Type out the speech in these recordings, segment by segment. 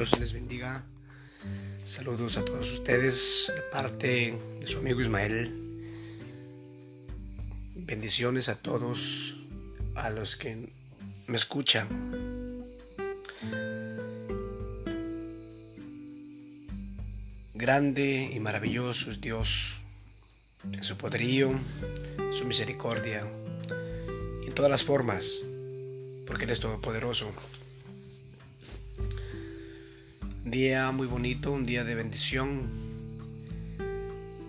Dios les bendiga. Saludos a todos ustedes de parte de su amigo Ismael. Bendiciones a todos, a los que me escuchan. Grande y maravilloso es Dios en su poderío, su misericordia en todas las formas, porque Él es todopoderoso día muy bonito, un día de bendición.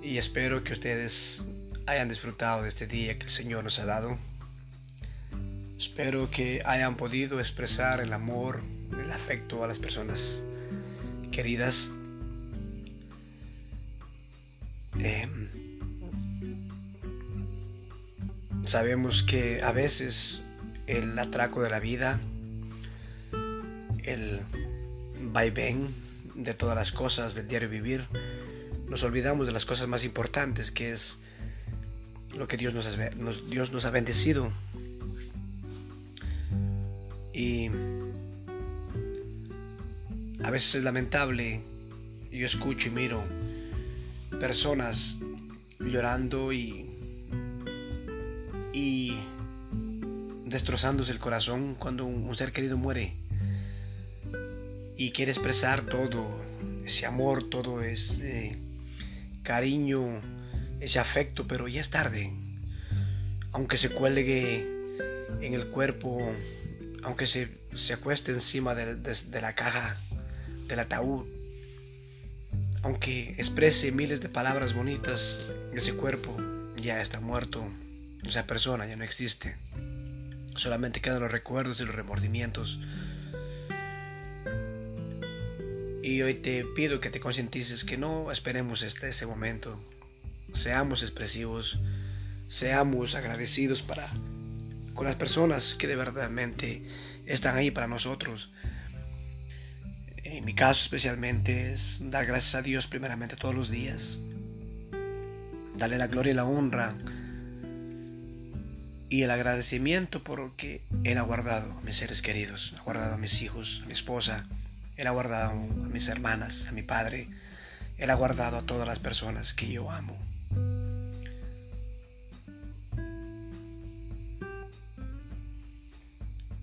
Y espero que ustedes hayan disfrutado de este día que el Señor nos ha dado. Espero que hayan podido expresar el amor, el afecto a las personas queridas. Em, sabemos que a veces el atraco de la vida, vaivén de todas las cosas del diario vivir, nos olvidamos de las cosas más importantes, que es lo que Dios nos, ha, Dios nos ha bendecido. Y a veces es lamentable, yo escucho y miro personas llorando y, y destrozándose el corazón cuando un ser querido muere y quiere expresar todo ese amor, todo ese cariño, ese afecto, pero ya es tarde. Aunque se cuelgue en el cuerpo, aunque se, se acueste encima de, de la caja del ataúd, aunque exprese miles de palabras bonitas, ese cuerpo ya está muerto, esa persona ya no existe. Solamente quedan los recuerdos y los remordimientos y hoy te pido que te concientices que no esperemos hasta ese momento. Seamos expresivos, seamos agradecidos para con las personas que de verdadmente están ahí para nosotros. En mi caso especialmente es dar gracias a Dios primeramente todos los días. Darle la gloria y la honra y el agradecimiento por lo que Él ha guardado a mis seres queridos, ha guardado a mis hijos, a mi esposa, él ha guardado a mis hermanas, a mi padre. Él ha guardado a todas las personas que yo amo.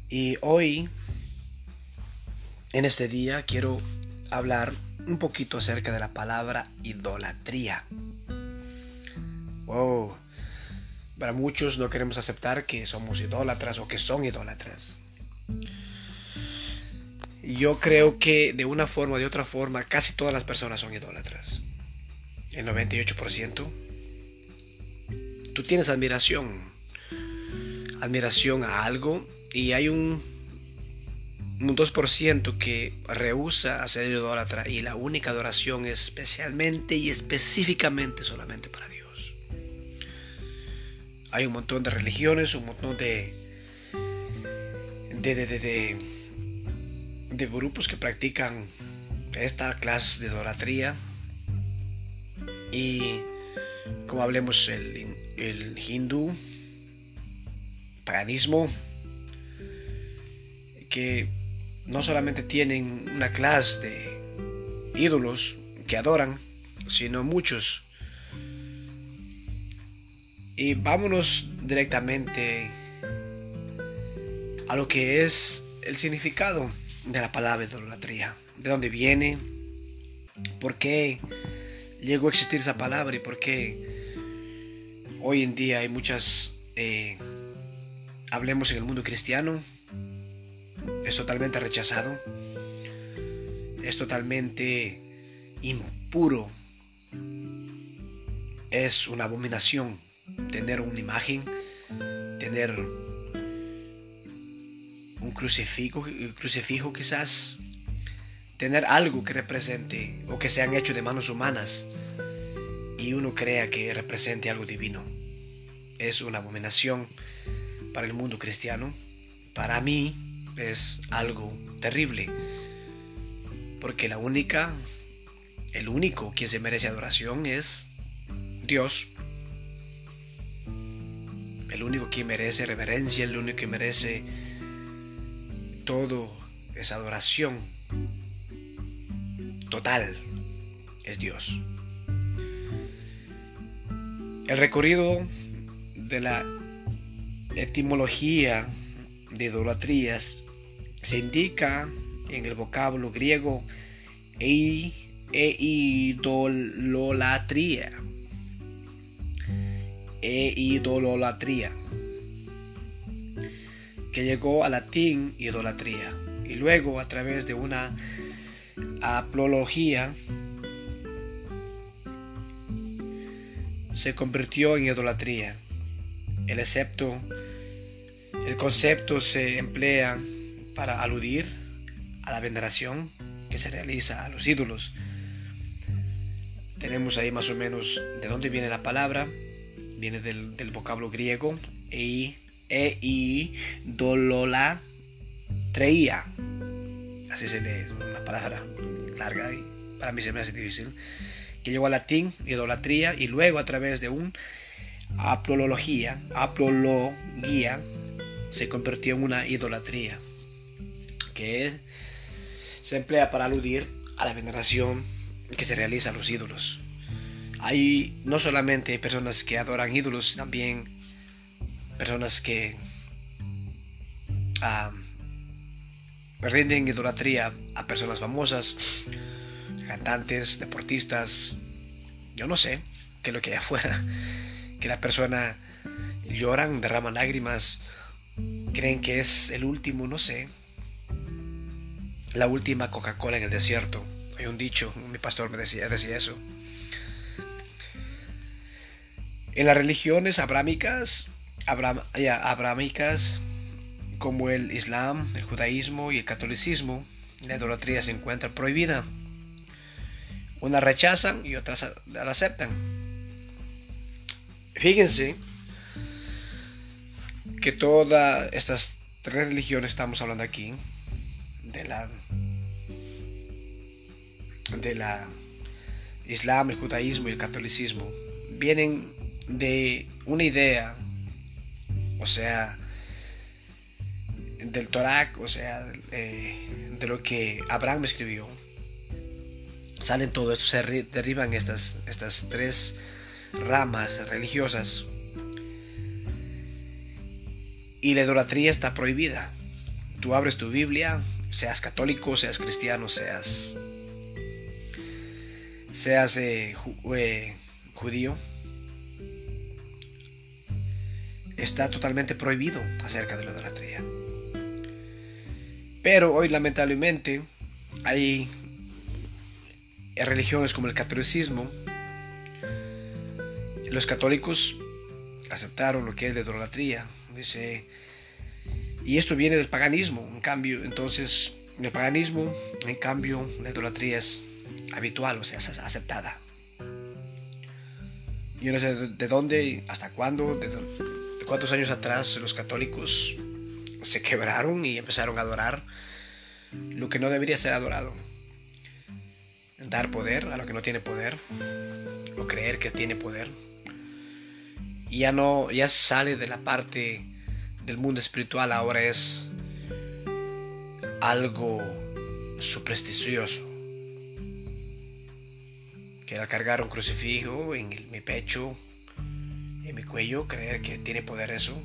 Y hoy, en este día, quiero hablar un poquito acerca de la palabra idolatría. Wow. Para muchos no queremos aceptar que somos idólatras o que son idólatras yo creo que de una forma o de otra forma casi todas las personas son idólatras. El 98%. Tú tienes admiración. Admiración a algo y hay un, un 2% que rehúsa a ser idólatra y la única adoración es especialmente y específicamente solamente para Dios. Hay un montón de religiones, un montón de, de, de, de de grupos que practican esta clase de idolatría y como hablemos el, el hindú, paganismo, que no solamente tienen una clase de ídolos que adoran, sino muchos. Y vámonos directamente a lo que es el significado de la palabra idolatría. ¿De dónde viene? ¿Por qué llegó a existir esa palabra y por qué hoy en día hay muchas, eh, hablemos en el mundo cristiano, es totalmente rechazado, es totalmente impuro, es una abominación tener una imagen, tener crucifijo, crucifijo quizás, tener algo que represente o que sean hechos de manos humanas y uno crea que represente algo divino. Es una abominación para el mundo cristiano. Para mí es algo terrible. Porque la única, el único que se merece adoración es Dios. El único que merece reverencia, el único que merece todo es adoración tal es Dios. El recorrido de la etimología de idolatrías se indica en el vocablo griego e, e idololatría. E idololatría. Que llegó al latín idolatría. Y luego a través de una aplología se convirtió en idolatría. El excepto, el concepto se emplea para aludir a la veneración que se realiza a los ídolos. Tenemos ahí más o menos de dónde viene la palabra. Viene del, vocablo griego e, e dolola treía. Así se lee, es una palabra larga y para mí se me hace difícil que llegó al latín, idolatría, y luego a través de un aplología, aplología, se convirtió en una idolatría, que se emplea para aludir a la veneración que se realiza a los ídolos. Hay no solamente personas que adoran ídolos, también personas que ah, rinden idolatría a personas famosas, cantantes, deportistas, yo no sé qué es lo que hay afuera, que la persona lloran, derraman lágrimas, creen que es el último, no sé, la última Coca-Cola en el desierto. Hay un dicho, mi pastor me decía, decía eso. En las religiones abrámicas, abrámicas como el Islam, el judaísmo y el catolicismo, la idolatría se encuentra prohibida. Unas rechazan y otras la aceptan. Fíjense que todas estas tres religiones estamos hablando aquí de la de la Islam, el judaísmo y el catolicismo vienen de una idea, o sea, del Torah, o sea, eh, de lo que Abraham escribió, salen todo esto, se derriban estas, estas tres ramas religiosas. Y la idolatría está prohibida. Tú abres tu Biblia, seas católico, seas cristiano, seas, seas eh, eh, judío, está totalmente prohibido acerca de la idolatría. Pero hoy lamentablemente hay religiones como el catolicismo, los católicos aceptaron lo que es la idolatría. Dice, y esto viene del paganismo, en cambio, entonces, el paganismo, en cambio, la idolatría es habitual, o sea, aceptada. Yo no sé de dónde, hasta cuándo, de, de cuántos años atrás los católicos se quebraron y empezaron a adorar lo que no debería ser adorado dar poder a lo que no tiene poder o creer que tiene poder. Y ya no, ya sale de la parte del mundo espiritual, ahora es algo supersticioso. Que al cargar un crucifijo en mi pecho, cuello, creer que tiene poder eso,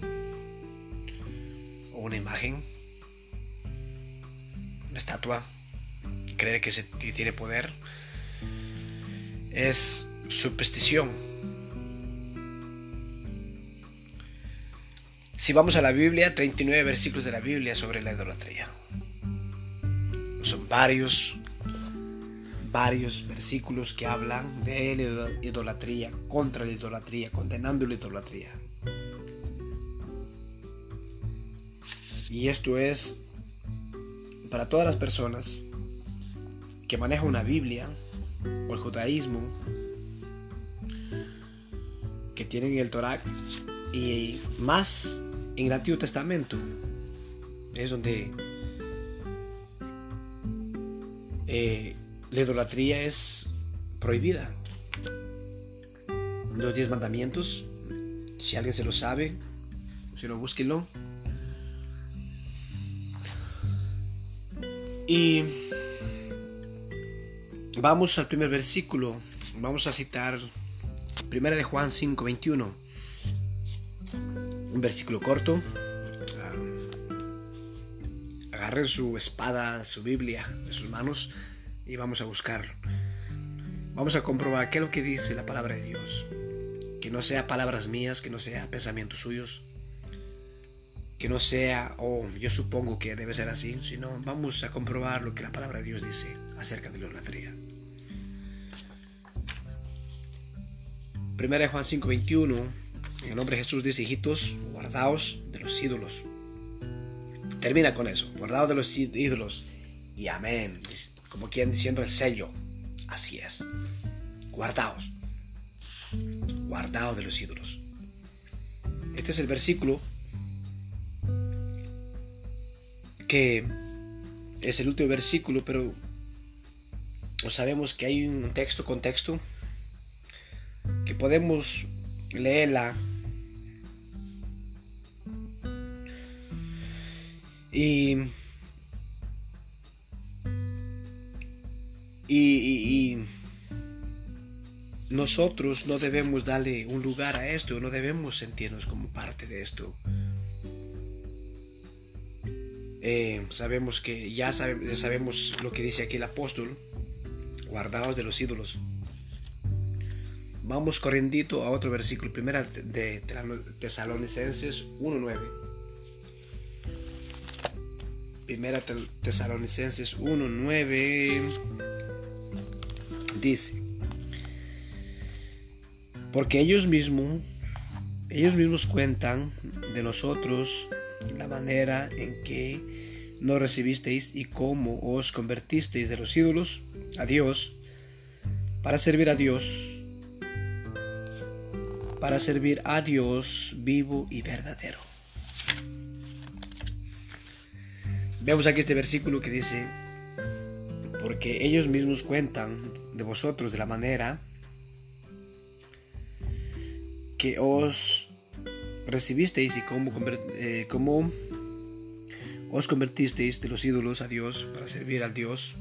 o una imagen, una estatua, creer que se tiene poder, es superstición. Si vamos a la Biblia, 39 versículos de la Biblia sobre la idolatría. Son varios, varios versículos que hablan de la idolatría, contra la idolatría, condenando la idolatría. Y esto es para todas las personas que manejan una Biblia, o el judaísmo que tienen el Torah y más en el Antiguo Testamento es donde eh, la idolatría es prohibida. Los diez mandamientos, si alguien se lo sabe, si no, búsquenlo. Y vamos al primer versículo. Vamos a citar 1 de Juan 5, 21. Un versículo corto. Ah, agarren su espada, su Biblia de sus manos y vamos a buscar. Vamos a comprobar qué es lo que dice la palabra de Dios. Que no sea palabras mías, que no sea pensamientos suyos, que no sea, oh, yo supongo que debe ser así, sino vamos a comprobar lo que la palabra de Dios dice acerca de la idolatría. Primera de Juan 5:21, en el nombre de Jesús dice, hijitos, guardaos de los ídolos. Termina con eso, guardaos de los ídolos. Y amén, como quien diciendo el sello. Así es. Guardaos. Guardaos de los ídolos. Este es el versículo que es el último versículo, pero sabemos que hay un texto, contexto, que podemos leerla y, y, nosotros no debemos darle un lugar a esto, no debemos sentirnos como parte de esto. Eh, sabemos que ya, sabemos lo que dice aquí el apóstol, guardados de los ídolos. Vamos corriendo a otro versículo, primera de Tesalonicenses 1.9. Primera Tesalonicenses 1.9 dice, porque ellos mismos, ellos mismos cuentan de nosotros la manera en que nos recibisteis y cómo os convertisteis de los ídolos a Dios para servir a Dios para servir a Dios vivo y verdadero. Vemos aquí este versículo que dice, porque ellos mismos cuentan de vosotros de la manera que os recibisteis y cómo, eh, os convertisteis de los ídolos a Dios para servir al Dios,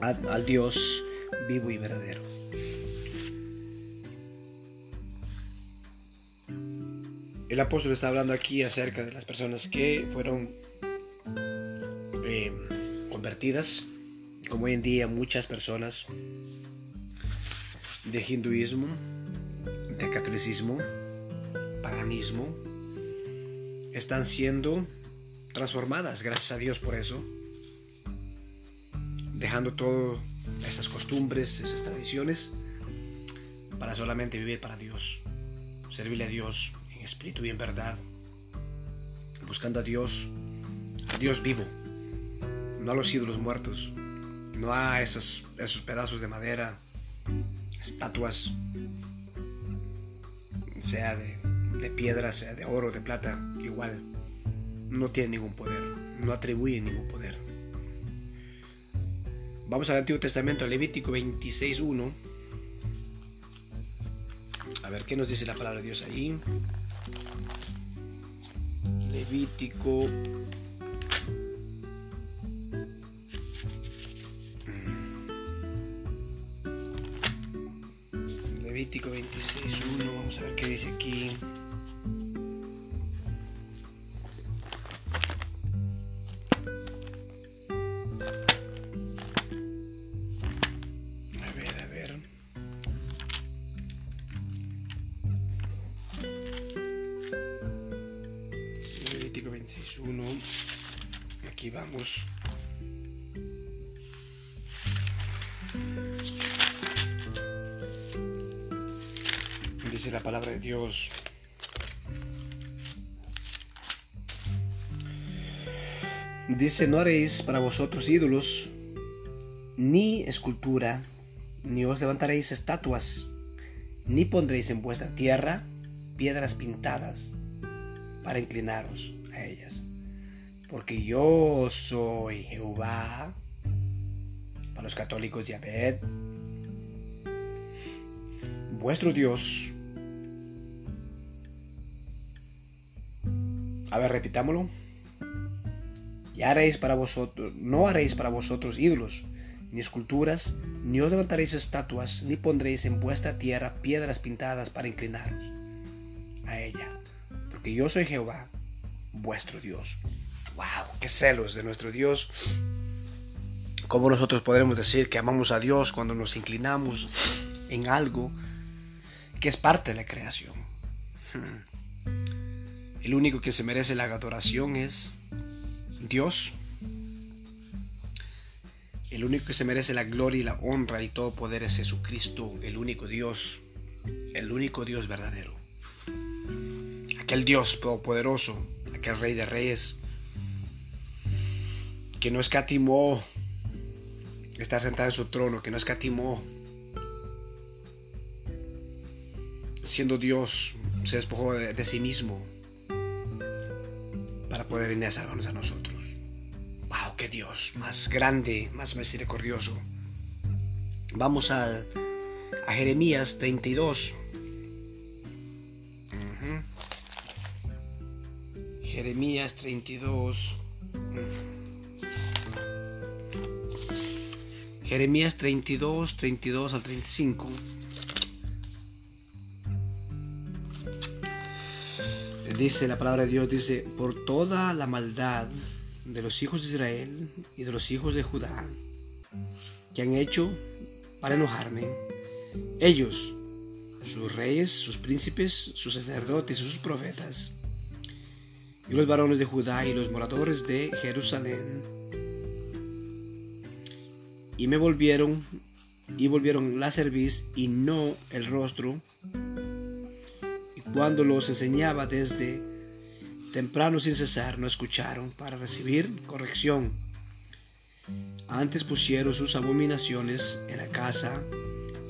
al Dios vivo y verdadero. El apóstol está hablando aquí acerca de las personas que fueron eh, convertidas, como hoy en día muchas personas de hinduismo, de catolicismo, paganismo, están siendo transformadas, gracias a Dios por eso, dejando todas esas costumbres, esas tradiciones, para solamente vivir para Dios, servirle a Dios espíritu y en verdad, buscando a Dios, a Dios vivo, no a los ídolos muertos, no a esos, esos pedazos de madera, estatuas, sea de, de piedra, sea de oro, de plata, igual, no tiene ningún poder, no atribuye ningún poder. Vamos al Antiguo Testamento, Levítico 26.1. A ver qué nos dice la palabra de Dios ahí. Levítico. Levítico 26.1, vamos a ver qué dice aquí. La palabra de Dios. Dice, no haréis para vosotros ídolos, ni escultura, ni os levantaréis estatuas, ni pondréis en vuestra tierra piedras pintadas para inclinaros a ellas porque yo soy Jehová. Para los católicos, Yahvé, vuestro Dios. A ver, repitámoslo. Haréis para vosotros, no haréis para vosotros ídolos, ni esculturas, ni os levantaréis estatuas, ni pondréis en vuestra tierra piedras pintadas para inclinaros a ella, porque yo soy Jehová, vuestro Dios. ¡Wow! ¡Qué celos de nuestro Dios! ¿Cómo nosotros podremos decir que amamos a Dios cuando nos inclinamos en algo que es parte de la creación? El único que se merece la adoración es Dios el único que se merece la gloria y la honra y todo poder es Jesucristo, el único Dios, el único Dios verdadero. Aquel Dios todopoderoso, aquel Rey de Reyes, que no escatimó estar sentado en su trono, que no escatimó siendo Dios, se despojó de, sí mismo poder venir a salvarnos a nosotros. Dios más grande, más misericordioso. Vamos a, a Jeremías 32. Jeremías 32. Jeremías 32, 32 al 35. Dice la palabra de Dios, dice, por toda la maldad de los hijos de Israel y de los hijos de Judá que han hecho para enojarme. Ellos, sus reyes, sus príncipes, sus sacerdotes, sus profetas, y los varones de Judá y los moradores de Jerusalén, y me volvieron y volvieron la cerviz y no el rostro, cuando los enseñaba desde temprano sin cesar no escucharon para recibir corrección. Antes pusieron sus abominaciones en la casa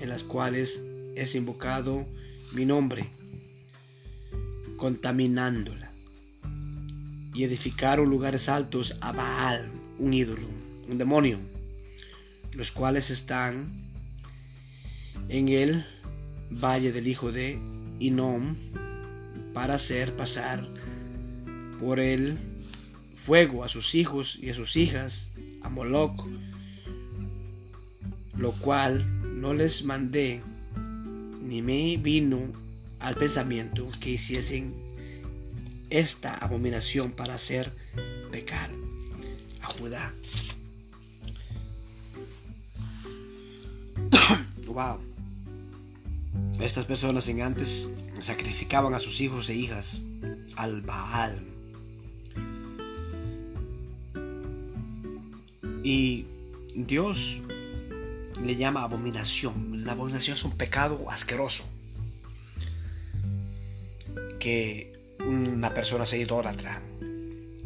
en las cuales es invocado mi nombre, contaminándola. Y edificaron lugares altos a Baal, un ídolo, un demonio, los cuales están en el valle del hijo de Inom para hacer pasar por el fuego a sus hijos y a sus hijas, a Moloch, lo cual no les mandé ni me vino al pensamiento que hiciesen esta abominación para hacer pecar a Judá. wow. Estas personas en antes sacrificaban a sus hijos e hijas al Baal Y Dios le llama abominación. La abominación es un pecado asqueroso. Que una persona sea idólatra.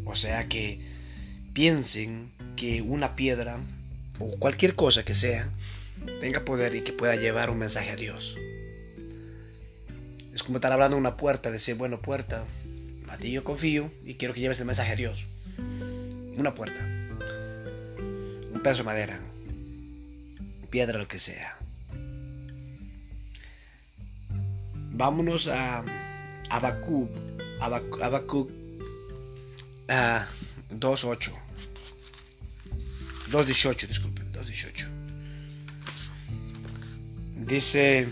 O sea que piensen que una piedra o cualquier cosa que sea tenga poder y que pueda llevar un mensaje a Dios. Es como estar hablando de una puerta, decir, bueno, puerta, a ti yo confío y quiero que lleves el mensaje a Dios. Una puerta un pedazo de madera, piedra, lo que sea. Vámonos a Abacub, Abacub, a 2.8. 2.18, disculpen, 2.18. Dice,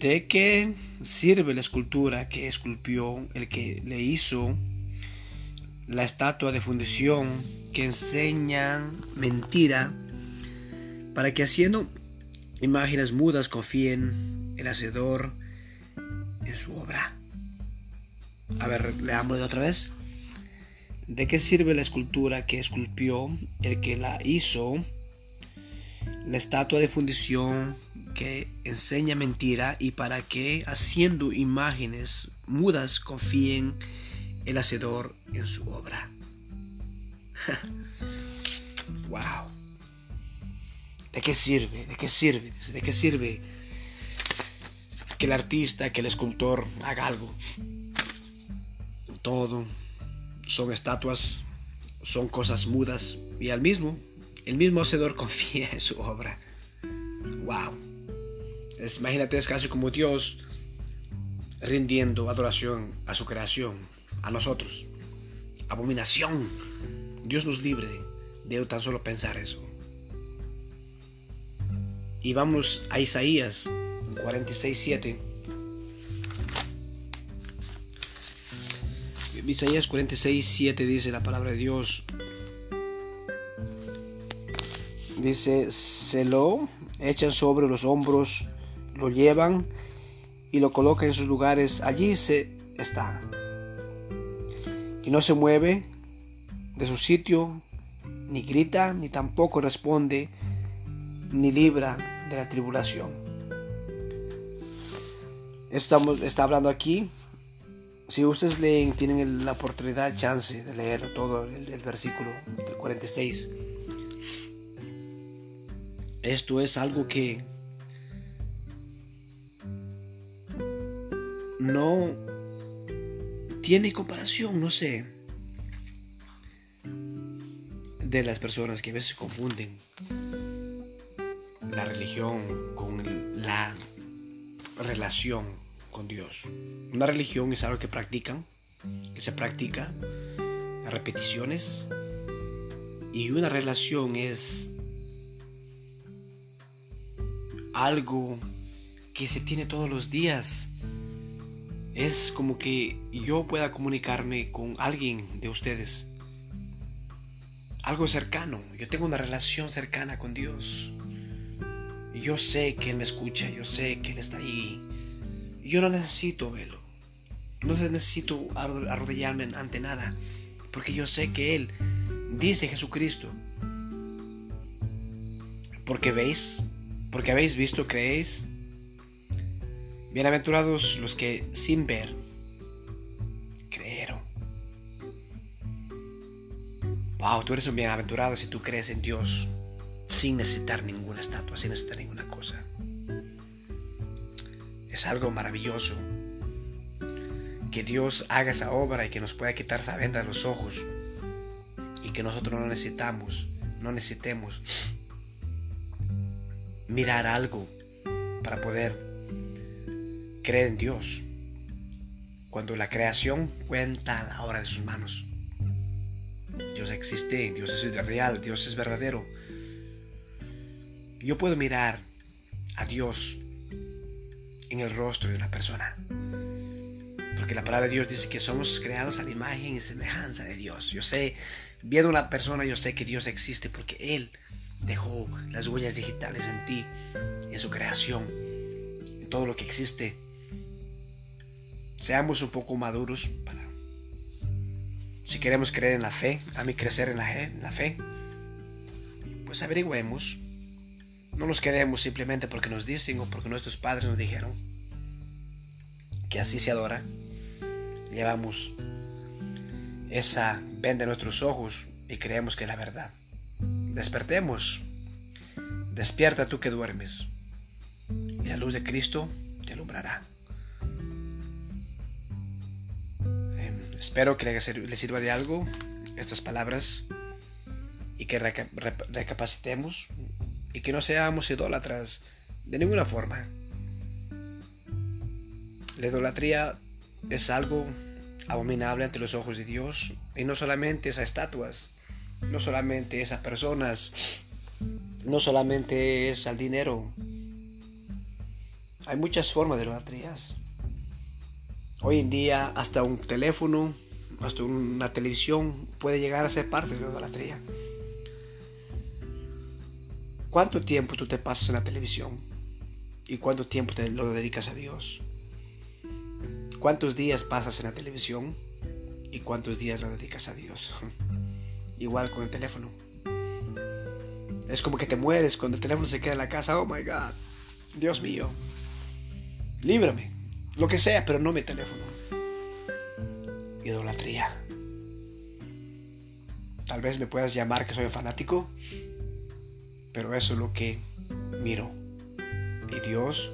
¿de qué sirve la escultura que esculpió el que le hizo la estatua de fundición que enseñan mentira para que haciendo imágenes mudas confíen el hacedor en su obra. A ver, leámoslo otra vez. ¿De qué sirve la escultura que esculpió el que la hizo? La estatua de fundición que enseña mentira y para que haciendo imágenes mudas confíen el hacedor en su obra. wow. ¿De qué sirve? ¿De qué sirve? ¿De qué sirve que el artista, que el escultor haga algo? Todo son estatuas, son cosas mudas y al mismo, el mismo hacedor confía en su obra. Wow. Imagínate, es casi como Dios rindiendo adoración a su creación, a nosotros. Abominación Dios nos libre de tan solo pensar eso. Y vamos a Isaías 46.7. Isaías 46.7 dice la palabra de Dios. Dice, se lo echan sobre los hombros, lo llevan y lo colocan en sus lugares. Allí se está. Y no se mueve de su sitio, ni grita, ni tampoco responde, ni libra de la tribulación. Estamos, está hablando aquí. Si ustedes leen, tienen la oportunidad, chance de leer todo el, el versículo del 46. Esto es algo que no tiene comparación, no sé, de las personas que a veces confunden la religión con la relación con Dios. Una religión es algo que practican, que se practica a repeticiones, y una relación es algo que se tiene todos los días. Es como que yo pueda comunicarme con alguien de ustedes. Algo cercano. Yo tengo una relación cercana con Dios. Yo sé que Él me escucha. Yo sé que Él está ahí. Yo no necesito verlo. No necesito arrodillarme ante nada. Porque yo sé que Él dice Jesucristo. Porque veis, porque habéis visto, creéis. Bienaventurados los que sin ver creyeron. Wow, tú eres un bienaventurado si tú crees en Dios sin necesitar ninguna estatua, sin necesitar ninguna cosa. Es algo maravilloso que Dios haga esa obra y que nos pueda quitar esa venda de los ojos y que nosotros no necesitamos, no necesitemos mirar algo para poder creer en Dios. Cuando la creación cuenta la obra de sus manos. Dios existe, Dios es real, Dios es verdadero. Yo puedo mirar a Dios en el rostro de una persona. Porque la palabra de Dios dice que somos creados a la imagen y semejanza de Dios. Yo sé, viendo a una persona, yo sé que Dios existe porque Él dejó las huellas digitales en ti, en su creación, en todo lo que existe. Seamos un poco maduros para, si queremos creer en la fe, a mí crecer en la, fe, pues averigüemos. No nos quedemos simplemente porque nos dicen o porque nuestros padres nos dijeron que así se adora. Llevamos esa venda en nuestros ojos y creemos que es la verdad. Despertemos. Despierta tú que duermes. Y la luz de Cristo te alumbrará. Espero que le sirva de algo estas palabras y que recapacitemos y que no seamos idólatras de ninguna forma. La idolatría es algo abominable ante los ojos de Dios y no solamente esas estatuas, no solamente es a personas, no solamente es al dinero. Hay muchas formas de idolatrías. Hoy en día hasta un teléfono, hasta una televisión puede llegar a ser parte de la idolatría. ¿Cuánto tiempo tú te pasas en la televisión? ¿Y cuánto tiempo te lo dedicas a Dios? ¿Cuántos días pasas en la televisión? ¿Y cuántos días lo dedicas a Dios? igual con el teléfono. Es como que te mueres cuando el teléfono se queda en la casa. Oh my God. Dios mío. Líbrame. Lo que sea, pero no mi teléfono. Idolatría. Tal vez me puedas llamar que soy fanático. Pero eso es lo que miro. Y Dios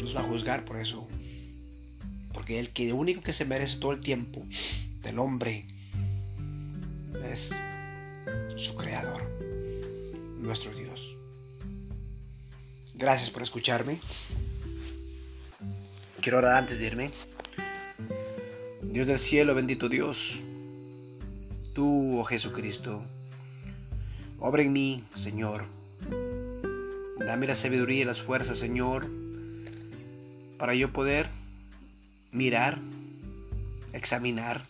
nos va a juzgar por eso. Porque el que único que se merece todo el tiempo del hombre es su creador, nuestro Dios. Gracias por escucharme. Quiero orar antes de irme. Dios del cielo, bendito Dios, tú, oh Jesucristo, obra en mí, Señor, Dame la sabiduría y las fuerzas, Señor, para yo poder mirar, examinar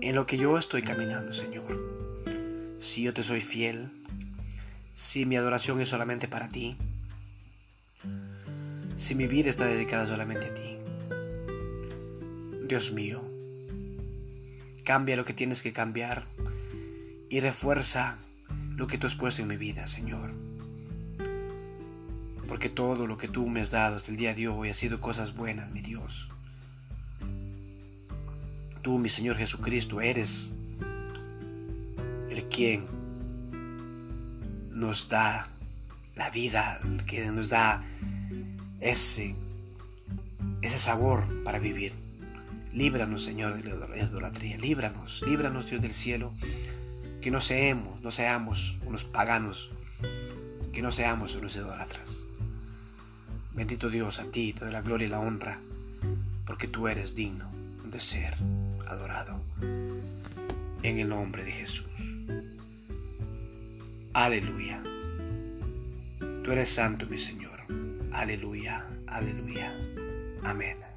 en lo que yo estoy caminando, Señor. Si yo te soy fiel, si mi adoración es solamente para ti, si mi vida está dedicada solamente a ti. Dios mío, cambia lo que tienes que cambiar y refuerza lo que tú has puesto en mi vida, Señor. Porque todo lo que tú me has dado hasta el día de hoy ha sido cosas buenas, mi Dios. Tú, mi Señor Jesucristo, eres el quien nos da la vida, el que nos da ese, ese sabor para vivir. Líbranos, Señor, de la idolatría. Líbranos, líbranos, Dios del cielo. Que no seamos, no seamos unos paganos. Que no seamos unos idolatras. Bendito Dios, a ti te doy la gloria y la honra. Porque tú eres digno de ser adorado. En el nombre de Jesús. Aleluya. Tú eres santo, mi Señor. Aleluya, aleluya. Amén.